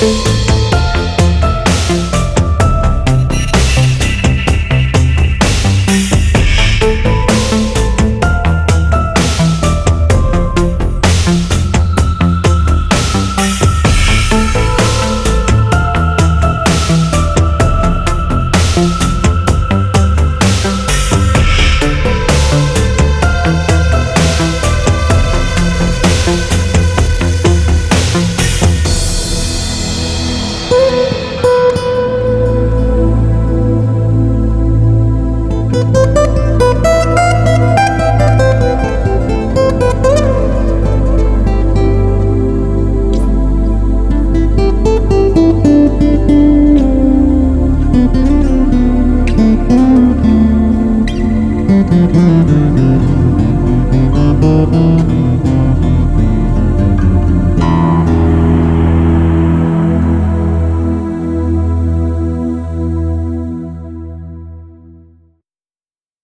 Gracias.